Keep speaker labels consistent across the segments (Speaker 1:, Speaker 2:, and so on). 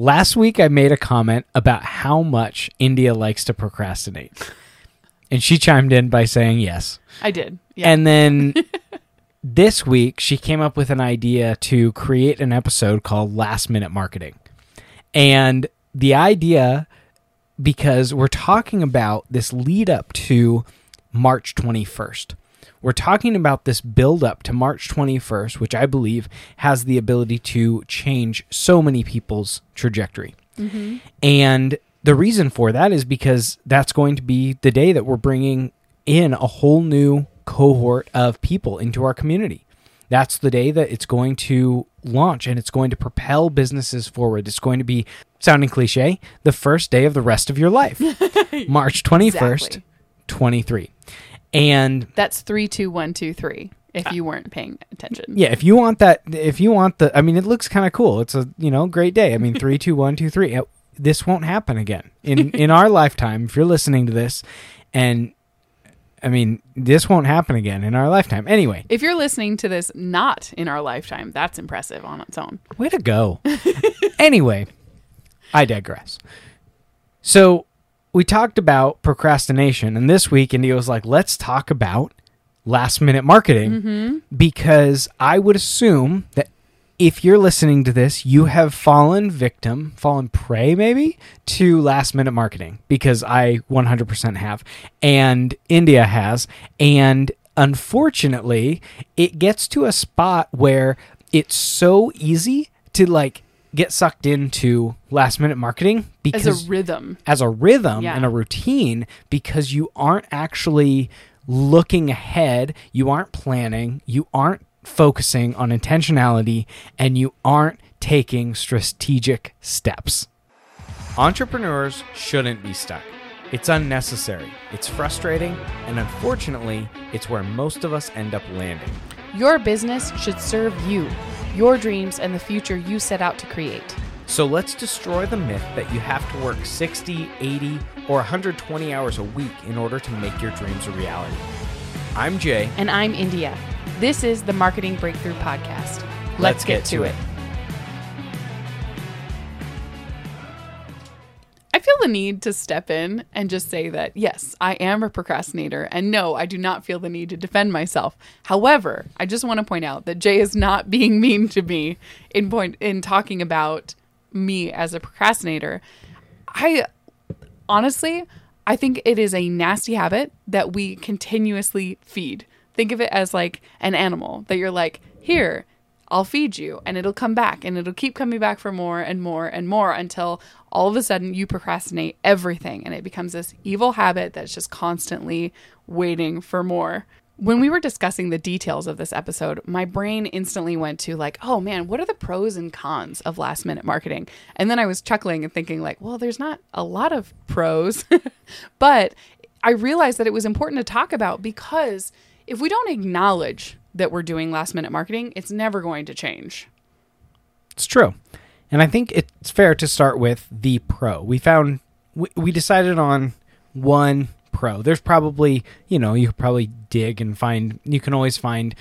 Speaker 1: Last week, I made a comment about how much Indya likes to procrastinate. And she chimed in by saying yes.
Speaker 2: I did. Yeah.
Speaker 1: And then this week, she came up with an idea to create an episode called Last Minute Marketing. And the idea, because we're talking about this lead up to March 21st. We're talking about this build up to March 21st, which I believe has the ability to change so many people's trajectory. Mm-hmm. And the reason for that is because that's going to be the day that we're bringing in a whole new cohort of people into our community. That's the day that it's going to launch and it's going to propel businesses forward. It's going to be, sounding cliche, the first day of the rest of your life, March 21st,
Speaker 2: Exactly.
Speaker 1: 23. And
Speaker 2: That's three, two, one, two, three. If you weren't paying attention.
Speaker 1: yeah, if you want that, if you want the, I mean, it looks kind of cool. It's a you know great day. I mean, three, two, one, two, three. Uh, This won't happen again in in our lifetime. If you're listening to this, and I mean, this won't happen again in our lifetime. Anyway,
Speaker 2: If you're listening to this not in our lifetime, that's impressive on its own.
Speaker 1: way to go. anyway, I digress. So we talked about procrastination, and this week Indya was like, let's talk about last minute marketing mm-hmm. because I would assume that if you're listening to this, you have fallen victim, fallen prey maybe to last minute marketing because I 100% have and Indya has. And unfortunately, it gets to a spot where it's so easy to like get sucked into last minute marketing because
Speaker 2: As a rhythm.
Speaker 1: as a rhythm
Speaker 2: Yeah.
Speaker 1: and a routine because you aren't actually looking ahead, you aren't planning, you aren't focusing on intentionality, and you aren't taking strategic steps. Entrepreneurs shouldn't be stuck. It's unnecessary, it's frustrating, and unfortunately, it's where most of us end up landing.
Speaker 2: Your business should serve you, your dreams, and the future you set out to create.
Speaker 1: So let's destroy the myth that you have to work 60, 80, or 120 hours a week in order to make your dreams a reality. I'm Jay.
Speaker 2: And I'm Indya. This is the Marketing Breakthrough Podcast. Let's, get, to it. I the need to step in and just say that, yes, I am a procrastinator. And no, I do not feel the need to defend myself. However, I just want to point out that Jay is not being mean to me in point in talking about me as a procrastinator. I honestly, I think it is a nasty habit that we continuously feed. Think of it as like an animal that you're like, here, I'll feed you, and it'll come back, and it'll keep coming back for more and more and more until all of a sudden you procrastinate everything, and it becomes this evil habit that's just constantly waiting for more. When we were discussing the details of this episode, my brain instantly went to like, oh man, what are the pros and cons of last minute marketing? And then I was chuckling and thinking like, well, there's not a lot of pros, but I realized that it was important to talk about because if we don't acknowledge that we're doing last minute marketing, it's never going to change.
Speaker 1: It's true. And I think it's fair to start with the pro. We found, we, we decided on one pro. There's probably, you know, you could probably dig and find, you can always find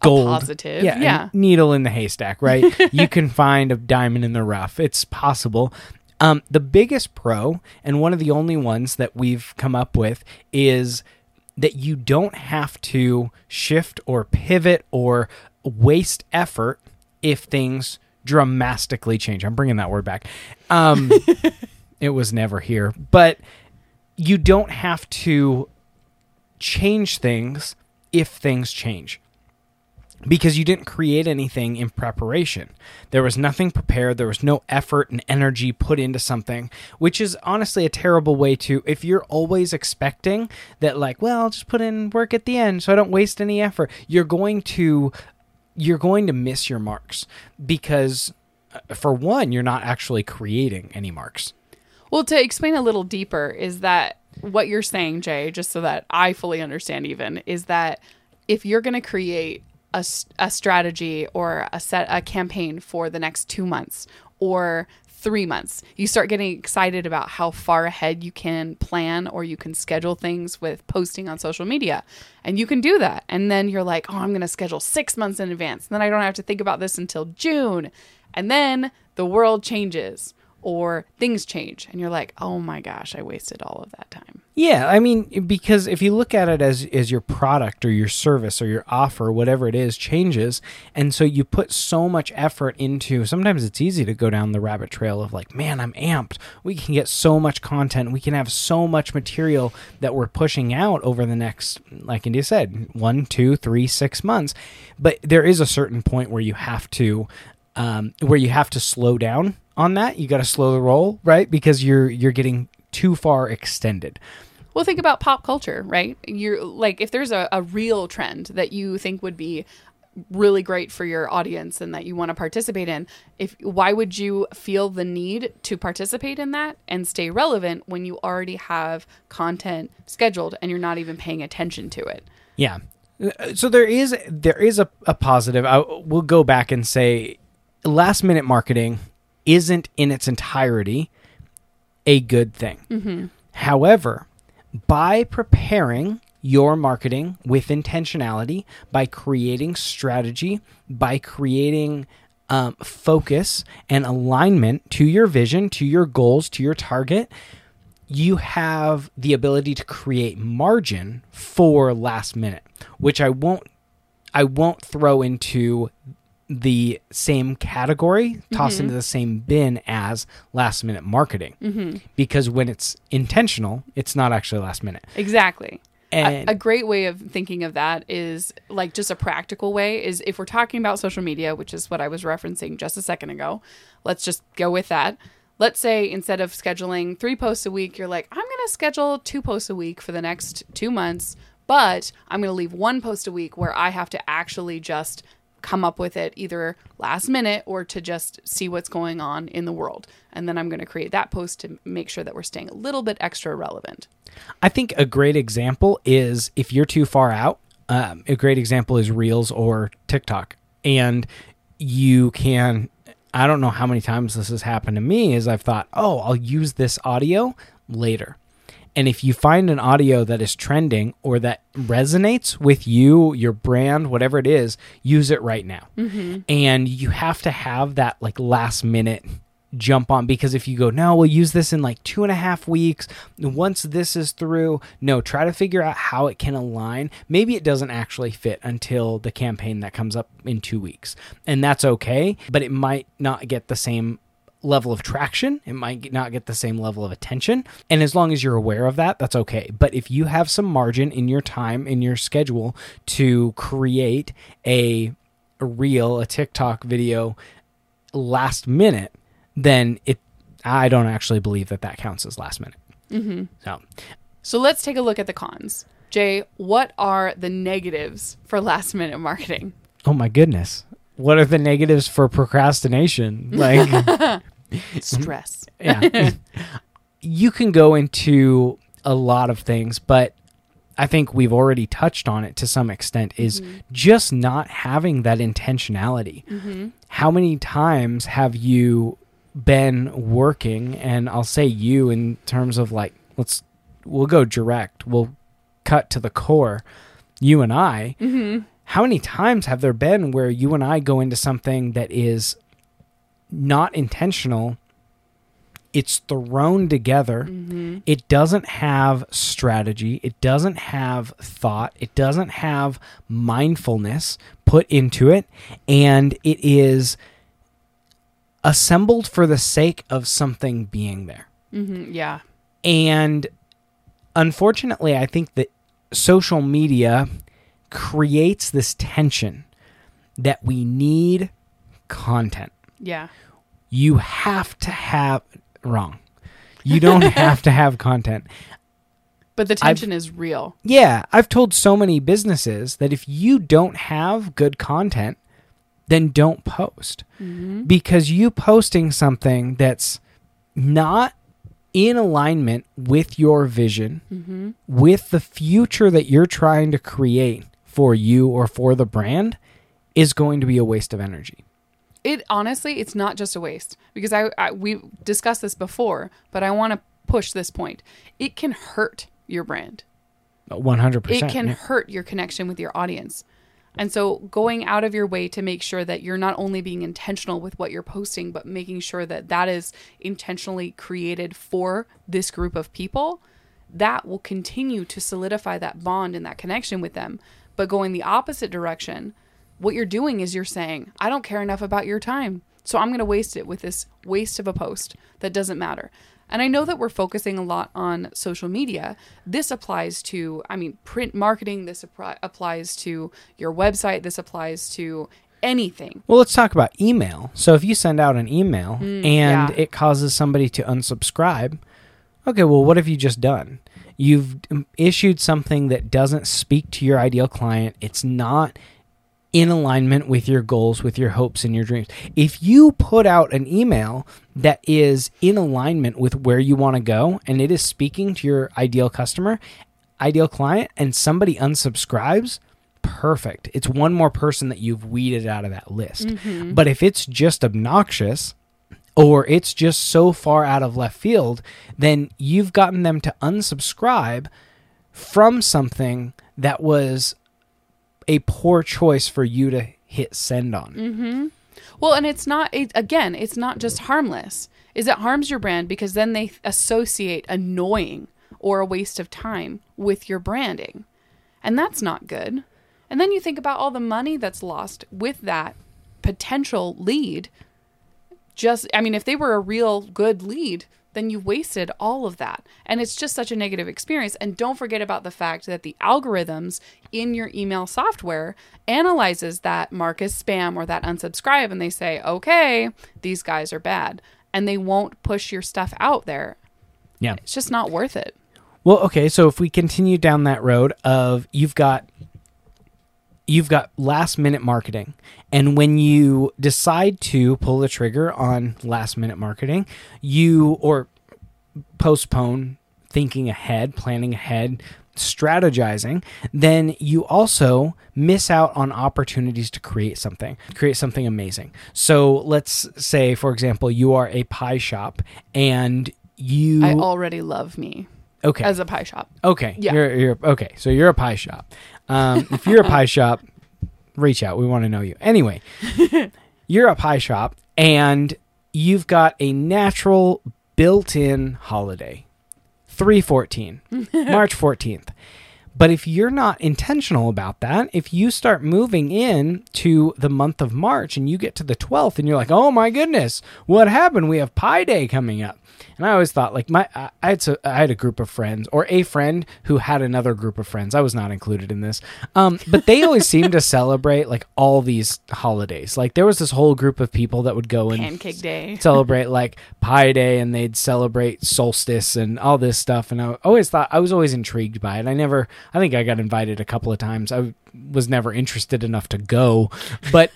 Speaker 1: gold.
Speaker 2: positive,
Speaker 1: Yeah. a
Speaker 2: yeah.
Speaker 1: needle in the haystack, right? you can find a diamond in the rough. It's possible. Um, the biggest pro, and one of the only ones that we've come up with, is that you don't have to shift or pivot or waste effort if things dramatically change. I'm bringing that word back. Um, it was never here, but you don't have to change things if things change because you didn't create anything in preparation. There was nothing prepared, there was no effort and energy put into something, which is honestly a terrible way to if you're always expecting that like, well, I'll just put in work at the end so I don't waste any effort. You're going to you're going to miss your marks because uh, for one, you're not actually creating any marks.
Speaker 2: Well, to explain a little deeper, is that what you're saying, Jay, just so that I fully understand, even, is that if you're going to create a, a strategy or a set a campaign for the next two months or three months, you start getting excited about how far ahead you can plan or you can schedule things with posting on social media. And you can do that. And then you're like, oh, I'm going to schedule six months in advance. And then I don't have to think about this until June. And then the world changes or things change and you're like, "Oh my gosh, I wasted all of that time."
Speaker 1: Yeah, I mean, because if you look at it as as your product or your service or your offer, whatever it is, changes, and so you put so much effort into. Sometimes it's easy to go down the rabbit trail of like, man, I'm amped. We can get so much content. We can have so much material that we're pushing out over the next, like Indya said, one, two, three, six months. But there is a certain point where you have to, um, where you have to slow down on that. You got to slow the roll, right? Because you're you're getting too far extended.
Speaker 2: Well, think about pop culture, right? You're like, if there's a, a real trend that you think would be really great for your audience and that you want to participate in, if why would you feel the need to participate in that and stay relevant when you already have content scheduled and you're not even paying attention to it?
Speaker 1: Yeah. Uh, So there is there is a, a positive. I will go back and say last minute marketing isn't in its entirety a good thing. However, by preparing your marketing with intentionality, by creating strategy, by creating um, focus and alignment to your vision, to your goals, to your target, you have the ability to create margin for last minute, which I won't I won't throw into the same category, toss mm-hmm. into the same bin as last minute marketing. Mm-hmm. Because when it's intentional, it's not actually last minute.
Speaker 2: Exactly.
Speaker 1: And
Speaker 2: a, a great way of thinking of that is like just a practical way is if we're talking about social media, which is what I was referencing just a second ago, let's just go with that. Let's say instead of scheduling three posts a week, you're like, I'm going to schedule two posts a week for the next two months, but I'm going to leave one post a week where I have to actually just come up with it either last minute or to just see what's going on in the world. And then I'm going to create that post to make sure that we're staying a little bit extra relevant.
Speaker 1: I think a great example is if you're too far out, um, a great example is Reels or TikTok. And you can, I don't know how many times this has happened to me, is I've thought, oh, I'll use this audio later. And if you find an audio that is trending or that resonates with you, your brand, whatever it is, use it right now. Mm-hmm. And you have to have that like last minute jump on because if you go, no, we'll use this in like two and a half weeks. Once this is through, no, try to figure out how it can align. Maybe it doesn't actually fit until the campaign that comes up in two weeks. And that's okay, but it might not get the same level of traction. It might not get the same level of attention. And as long as you're aware of that, that's okay. But if you have some margin in your time, in your schedule to create a, a reel, a TikTok video last minute, then it, I don't actually believe that that counts as last minute. Mm-hmm. So
Speaker 2: So let's take a look at the cons. Jay, what are the negatives for last minute marketing?
Speaker 1: Oh my goodness. What are the negatives for procrastination? Like,
Speaker 2: Stress.
Speaker 1: yeah. you can go into a lot of things, but I think we've already touched on it to some extent is mm-hmm. just not having that intentionality. Mm-hmm. How many times have you been working and I'll say you in terms of like let's we'll go direct. We'll cut to the core. You and I mm-hmm. how many times have there been where you and I go into something that is not intentional? It's thrown together. It doesn't have strategy. It doesn't have thought. It doesn't have mindfulness put into it. And it is assembled for the sake of something being there.
Speaker 2: hmm Yeah.
Speaker 1: And unfortunately, I think that social media creates this tension that we need content.
Speaker 2: Yeah.
Speaker 1: You have to have wrong. You don't have to have content.
Speaker 2: But the tension is real.
Speaker 1: Yeah, I've told so many businesses that if you don't have good content, then don't post. Mm-hmm. Because you posting something that's not in alignment with your vision, mm-hmm. with the future that you're trying to create for you or for the brand, is going to be a waste of energy.
Speaker 2: It honestly, it's not just a waste because I, I we discussed this before, but I want to push this point. It can hurt your brand.
Speaker 1: 100%.
Speaker 2: It can hurt your connection with your audience. And so going out of your way to make sure that you're not only being intentional with what you're posting, but making sure that that is intentionally created for this group of people, that will continue to solidify that bond and that connection with them. But going the opposite direction, what you're doing is you're saying, I don't care enough about your time. So I'm going to waste it with this waste of a post that doesn't matter. And I know that we're focusing a lot on social media. This applies to, I mean, print marketing. This appri- applies to your website. This applies to anything.
Speaker 1: Well, let's talk about email. So if you send out an email and
Speaker 2: yeah.
Speaker 1: it causes somebody to unsubscribe, okay, well, what have you just done? You've um, issued something that doesn't speak to your ideal client. It's not in alignment with your goals, with your hopes and your dreams. If you put out an email that is in alignment with where you want to go and it is speaking to your ideal customer, ideal client, and somebody unsubscribes, perfect. It's one more person that you've weeded out of that list. Mm-hmm. But if it's just obnoxious, or it's just so far out of left field, then you've gotten them to unsubscribe from something that was a poor choice for you to hit send on. Mm-hmm.
Speaker 2: Well, and it's not, it, again, it's not just harmless. Is it harms your brand because then they associate annoying or a waste of time with your branding. And that's not good. And then you think about all the money that's lost with that potential lead. Just, I mean, if they were a real good lead, then you wasted all of that. And it's just such a negative experience. And don't forget about the fact that the algorithms in your email software analyzes that mark as spam or that unsubscribe and they say, okay, these guys are bad. And they won't push your stuff out there.
Speaker 1: Yeah.
Speaker 2: It's just not worth it.
Speaker 1: Well, okay, so if we continue down that road of you've got you've got last minute marketing and when you decide to pull the trigger on last minute marketing, you or postpone thinking ahead, planning ahead, strategizing, then you also miss out on opportunities to create something, create something amazing. So let's say, for example, you are a pie shop and you
Speaker 2: I already love me
Speaker 1: okay
Speaker 2: as a pie shop.
Speaker 1: Okay.
Speaker 2: Yeah.
Speaker 1: You're, you're okay. So you're a pie shop. Um, if you're a pie shop, reach out. We want to know you. Anyway, you're a pie shop and you've got a natural built-in holiday. 314. March 14th. But if you're not intentional about that, if you start moving in to the month of March and you get to the 12th and you're like, "Oh my goodness, what happened? We have Pi Day coming up." And I always thought like my I had so, I had a group of friends or a friend who had another group of friends. I was not included in this. Um, but they always seemed to celebrate like all these holidays. Like there was this whole group of people that would go and
Speaker 2: Pancake day.
Speaker 1: celebrate like Pi Day and they'd celebrate solstice and all this stuff. And I always thought I was always intrigued by it. I never, I think I got invited a couple of times. I was never interested enough to go, but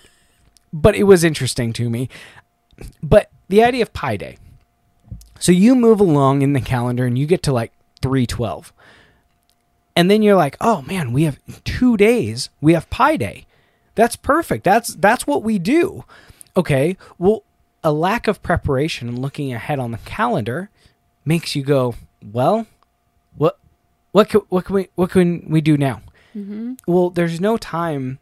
Speaker 1: but it was interesting to me. But the idea of Pi Day. So you move along in the calendar and you get to like 312. And then you're like, "Oh man, we have 2 days. We have Pi Day." That's perfect. That's that's what we do. Okay. Well, a lack of preparation and looking ahead on the calendar makes you go, "Well, what what can, what can we what can we do now?" Mm-hmm. Well, there's no time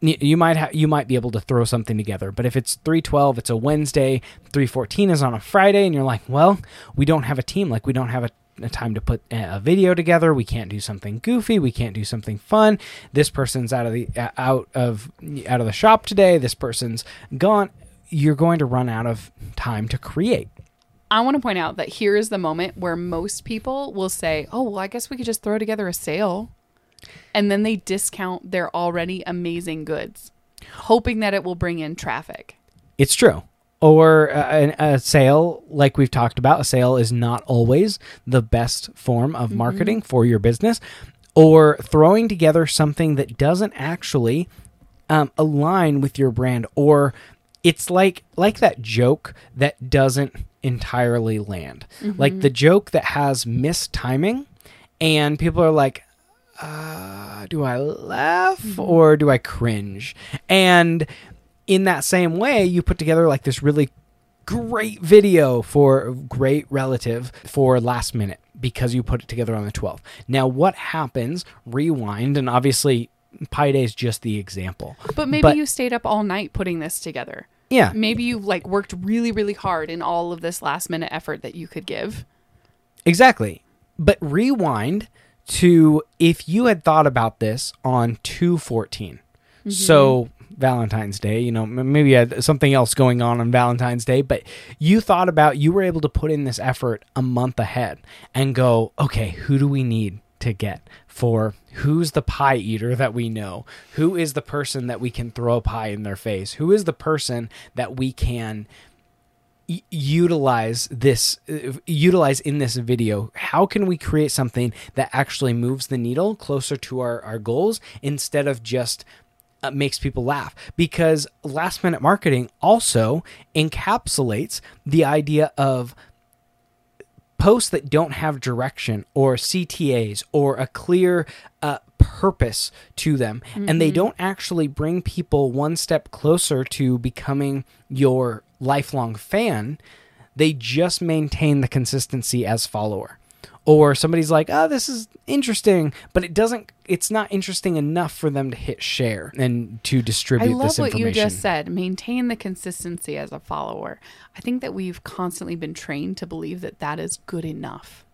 Speaker 1: you might ha- you might be able to throw something together but if it's 312 it's a wednesday 314 is on a friday and you're like well we don't have a team like we don't have a, a time to put a video together we can't do something goofy we can't do something fun this person's out of the uh, out of out of the shop today this person's gone you're going to run out of time to create
Speaker 2: I want to point out that here is the moment where most people will say, "Oh, well, I guess we could just throw together a sale." And then they discount their already amazing goods, hoping that it will bring in traffic.
Speaker 1: It's true. Or uh, a, a sale, like we've talked about, a sale is not always the best form of marketing for your business. Or throwing together something that doesn't actually um, align with your brand, or it's like like that joke that doesn't entirely land, like the joke that has mistiming, and people are like, uh, do I laugh or do I cringe? And in that same way, you put together like this really great video for great relative for last minute because you put it together on the 12th. Now, what happens? Rewind, and obviously, Pi Day is just the example.
Speaker 2: But maybe
Speaker 1: But-
Speaker 2: you stayed up all night putting this together.
Speaker 1: Yeah.
Speaker 2: Maybe you like worked really, really hard in all of this last minute effort that you could give.
Speaker 1: Exactly. But rewind to if you had thought about this on 214. Mm-hmm. So Valentine's Day, you know, maybe you had something else going on on Valentine's Day, but you thought about you were able to put in this effort a month ahead and go, okay, who do we need to get for who's the pie eater that we know? Who is the person that we can throw a pie in their face? Who is the person that we can utilize this utilize in this video how can we create something that actually moves the needle closer to our, our goals instead of just uh, makes people laugh? Because last minute marketing also encapsulates the idea of posts that don't have direction or CTAs or a clear uh, purpose to them, and they don't actually bring people one step closer to becoming your lifelong fan, they just maintain the consistency as follower. Or somebody's like, oh, this is interesting, but it doesn't, it's not interesting enough for them to hit share and to distribute
Speaker 2: I
Speaker 1: love
Speaker 2: what you just said. Maintain the consistency as a follower. I think that we've constantly been trained to believe that that is good enough.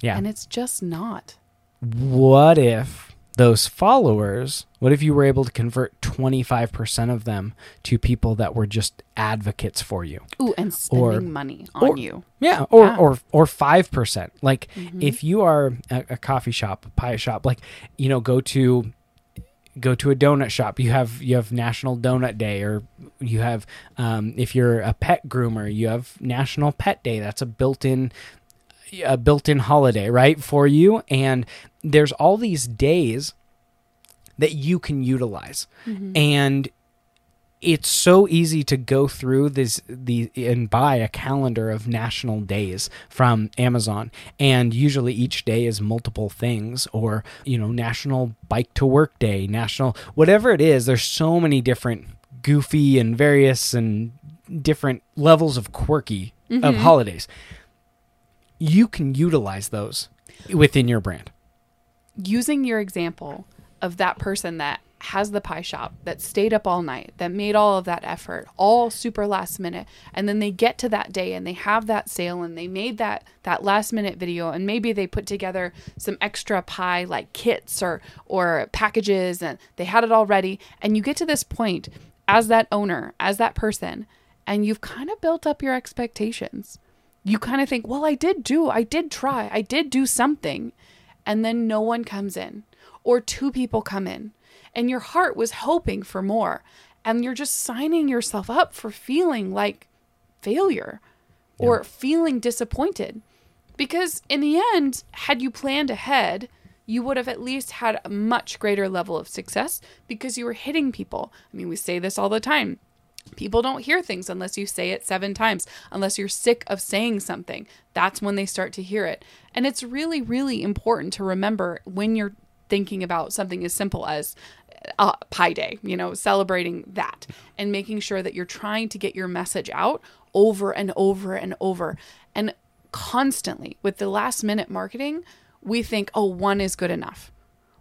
Speaker 1: yeah.
Speaker 2: And it's just not.
Speaker 1: what if those followers what if you were able to convert 25% of them to people that were just advocates for you
Speaker 2: Ooh, and spending
Speaker 1: Or-
Speaker 2: money on
Speaker 1: or-
Speaker 2: you.
Speaker 1: yeah or
Speaker 2: Yeah.
Speaker 1: or or 5% like
Speaker 2: Mm-hmm.
Speaker 1: if you are a, a coffee shop a pie shop like you know go to go to a donut shop you have you have national donut day or you have um, if you're a pet groomer you have national pet day that's a built-in a built-in holiday right for you. And there's all these days that you can utilize. Mm-hmm. And it's so easy to go through this the and buy a calendar of national days from Amazon. And usually each day is multiple things or you know national bike to work day national whatever it is there's so many different goofy and various and different levels of quirky of mm-hmm. holidays you can utilize those within your brand.
Speaker 2: Using your example of that person that has the pie shop that stayed up all night that made all of that effort all super last minute and then they get to that day and they have that sale and they made that that last minute video and maybe they put together some extra pie like kits or or packages and they had it all ready. And you get to this point as that owner as that person and you've kind of built up your expectations you kind of think well I did do I did try I did do something and then no one comes in, or two people come in, and your heart was hoping for more, and you're just signing yourself up for feeling like failure or feeling disappointed. Because in the end, had you planned ahead, you would have at least had a much greater level of success because you were hitting people. I mean, we say this all the time. People don't hear things unless you say it seven times, unless you're sick of saying something. That's when they start to hear it. And it's really, really important to remember when you're thinking about something as simple as uh, Pi Day, you know, celebrating that and making sure that you're trying to get your message out over and over and over. And constantly with the last minute marketing, we think, oh, one is good enough.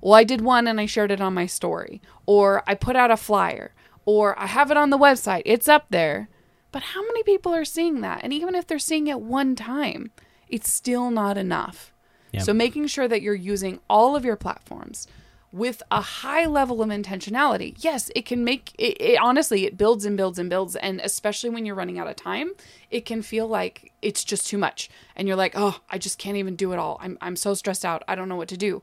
Speaker 2: Well, I did one and I shared it on my story, or I put out a flyer, or I have it on the website. It's up there. But how many people are seeing that? And even if they're seeing it one time, it's still not enough.
Speaker 1: Yep.
Speaker 2: So making sure that you're using all of your platforms with a high level of intentionality. Yes, it can make it, it honestly it builds and builds and builds and especially when you're running out of time, it can feel like it's just too much and you're like, "Oh, I just can't even do it all. I'm I'm so stressed out. I don't know what to do."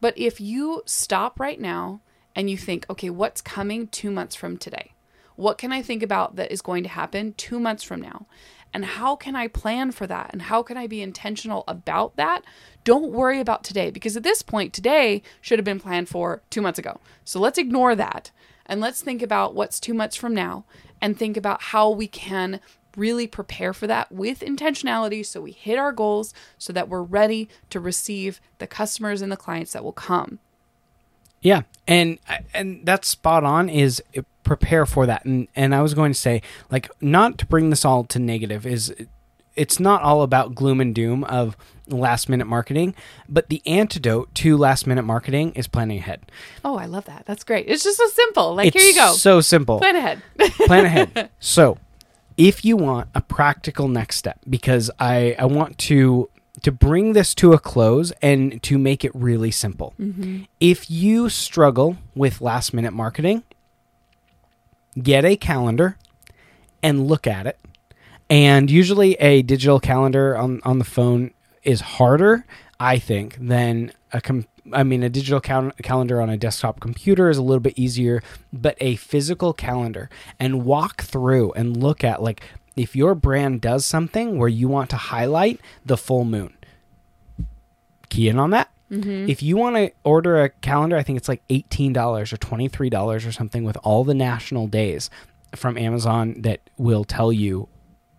Speaker 2: But if you stop right now and you think, "Okay, what's coming 2 months from today?" What can I think about that is going to happen 2 months from now? And how can I plan for that? And how can I be intentional about that? Don't worry about today because at this point, today should have been planned for two months ago. So let's ignore that and let's think about what's two months from now and think about how we can really prepare for that with intentionality so we hit our goals so that we're ready to receive the customers and the clients that will come.
Speaker 1: Yeah, and and that's spot on. Is eh, prepare for that, and and I was going to say like not to bring this all to negative is it's not all about gloom and doom of last minute marketing, but the antidote to last minute marketing is planning ahead.
Speaker 2: Oh, I love that. That's great. It's just so simple. Like
Speaker 1: it's
Speaker 2: here you go.
Speaker 1: So simple.
Speaker 2: Plan ahead.
Speaker 1: plan ahead. So, if you want a practical next step, because I, I want to to bring this to a close and to make it really simple. Mm-hmm. If you struggle with last minute marketing, get a calendar and look at it. And usually a digital calendar on, on the phone is harder, I think, than a com- I mean a digital cal- calendar on a desktop computer is a little bit easier, but a physical calendar and walk through and look at like if your brand does something where you want to highlight the full moon. Key in on that. If you want to order a calendar, I think it's like $18 or $23 or something with all the national days from Amazon that will tell you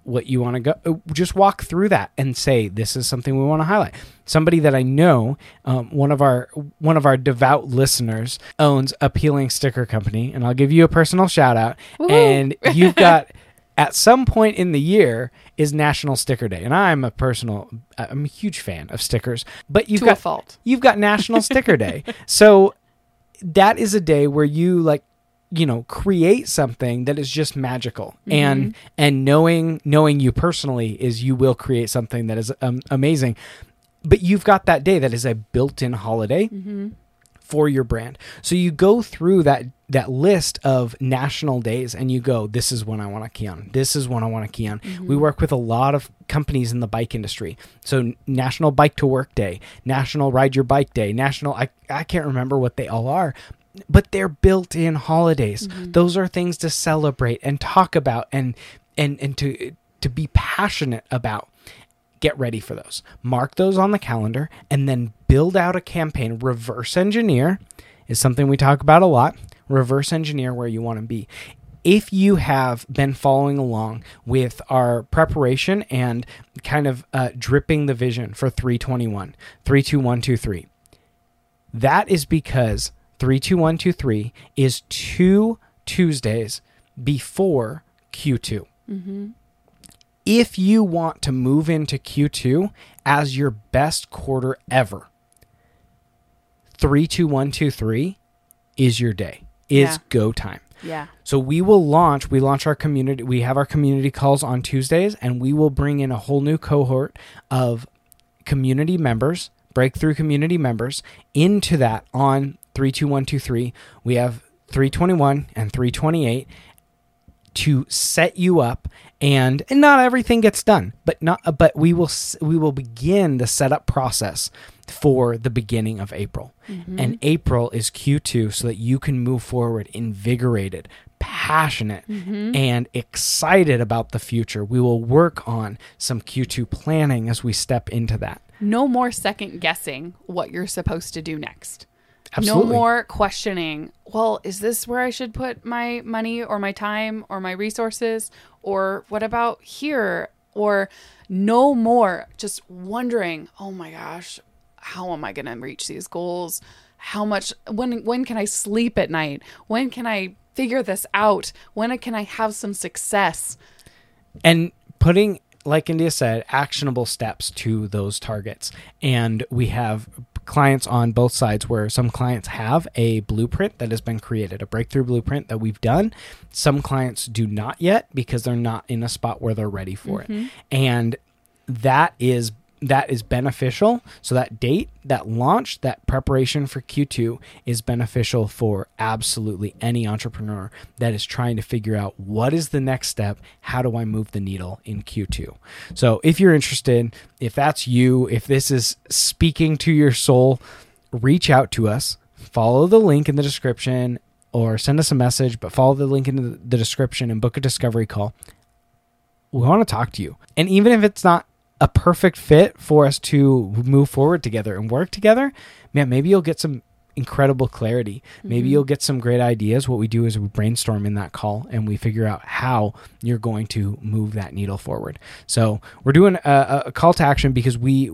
Speaker 1: what you want to go uh, just walk through that and say this is something we want to highlight somebody that i know um, one of our one of our devout listeners owns a peeling sticker company and i'll give you a personal shout out
Speaker 2: Woohoo.
Speaker 1: and you've got at some point in the year is national sticker day. And i'm a personal i'm a huge fan of stickers but you've
Speaker 2: To a
Speaker 1: got
Speaker 2: fault.
Speaker 1: you've got national sticker day. So that is a day where you like you know create something that is just magical. And and knowing knowing you personally is you will create something that is um, amazing. But you've got that day that is a built-in holiday for your brand. So you go through that that list of national days and you go this is when i want to key on. This is when i want to key on. We mm-hmm. work with a lot of companies in the bike industry. So national bike to work day national ride your bike day national i, I can't remember what they all are but they're built in holidays. Mm-hmm. Those are things to celebrate and talk about and and and to to be passionate about get ready for those. Mark those on the calendar and then build out a campaign. Reverse engineer is something we talk about a lot. Reverse engineer where you want to be. If you have been following along with our preparation and kind of uh, dripping the vision for 321, 32123, that is because 32123 is two Tuesdays before Q2 if you want to move into Q2 as your best quarter ever, 32123 is your day. Is
Speaker 2: Yeah.
Speaker 1: go time.
Speaker 2: Yeah.
Speaker 1: So we will launch, we launch our community, we have our community calls on Tuesdays and we will bring in a whole new cohort of community members, breakthrough community members into that on 32123. We have 321 and 328 to set you up and and not everything gets done but not but we will we will begin the setup process for the beginning of April. Mm-hmm. And April is Q2 so that you can move forward invigorated passionate mm-hmm. and excited about the future. We will work on some Q2 planning as we step into that.
Speaker 2: No more second guessing what you're supposed to do next.
Speaker 1: Absolutely.
Speaker 2: No more questioning, well, is this where I should put my money or my time or my resources? Or what about here? Or no more just wondering, oh my gosh, how am I going to reach these goals? How much when when can I sleep at night? When can I figure this out? When can I have some success?
Speaker 1: and putting like indya said actionable steps to those targets and we have clients on both sides where some clients have a blueprint that has been created a breakthrough blueprint that we've done. Some clients do not yet because they're not in a spot where they're ready for it. Mm-hmm. And that is that is beneficial. So that date that launch that preparation for q2 is beneficial for absolutely any entrepreneur that is trying to figure out what is the next step. How do i move the needle in q2 so if you're interested if that's you if this is speaking to your soul reach out to us. Follow the link in the description or send us a message but follow the link in the description and book a discovery call. We want to talk to you. And even if it's not a perfect fit for us to move forward together and work together, man, maybe you'll get some incredible clarity. Maybe mm-hmm. you'll get some great ideas. What we do is we brainstorm in that call and we figure out how you're going to move that needle forward. So we're doing a, a call to action because we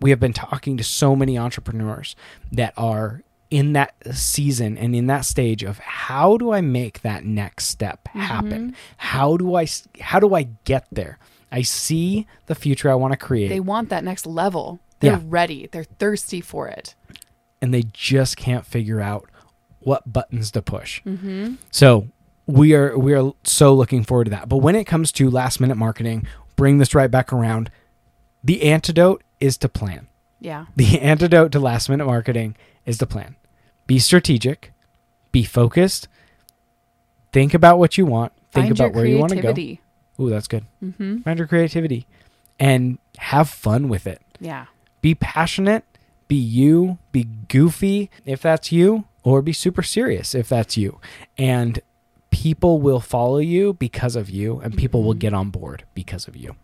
Speaker 1: we have been talking to so many entrepreneurs that are in that season and in that stage of how do I make that next step happen? Mm-hmm. How do I how do I get there? I see the future I want to create.
Speaker 2: They want that next level. They're
Speaker 1: Yeah.
Speaker 2: ready. They're thirsty for it.
Speaker 1: and they just can't figure out what buttons to push. Mm-hmm. So we are we are so looking forward to that. But when it comes to last minute marketing, bring this right back around. The antidote is to plan.
Speaker 2: Yeah.
Speaker 1: The antidote to last minute marketing is to plan. Be strategic, be focused, think about what you want, think
Speaker 2: Find
Speaker 1: about where you want to go. Ooh, that's good.
Speaker 2: Mm-hmm.
Speaker 1: Find your creativity and have fun with it.
Speaker 2: Yeah.
Speaker 1: Be passionate, be you, be goofy if that's you, or be super serious if that's you. And people will follow you because of you, and people will get on board because of you.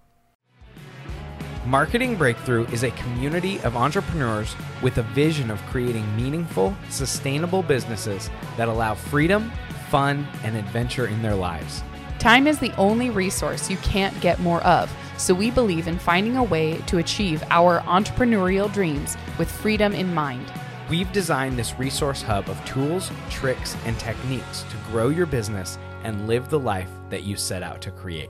Speaker 1: Marketing Breakthrough is a community of entrepreneurs with a vision of creating meaningful, sustainable businesses that allow freedom, fun, and adventure in their lives.
Speaker 2: Time is the only resource you can't get more of, so we believe in finding a way to achieve our entrepreneurial dreams with freedom in mind.
Speaker 1: We've designed this resource hub of tools, tricks, and techniques to grow your business and live the life that you set out to create.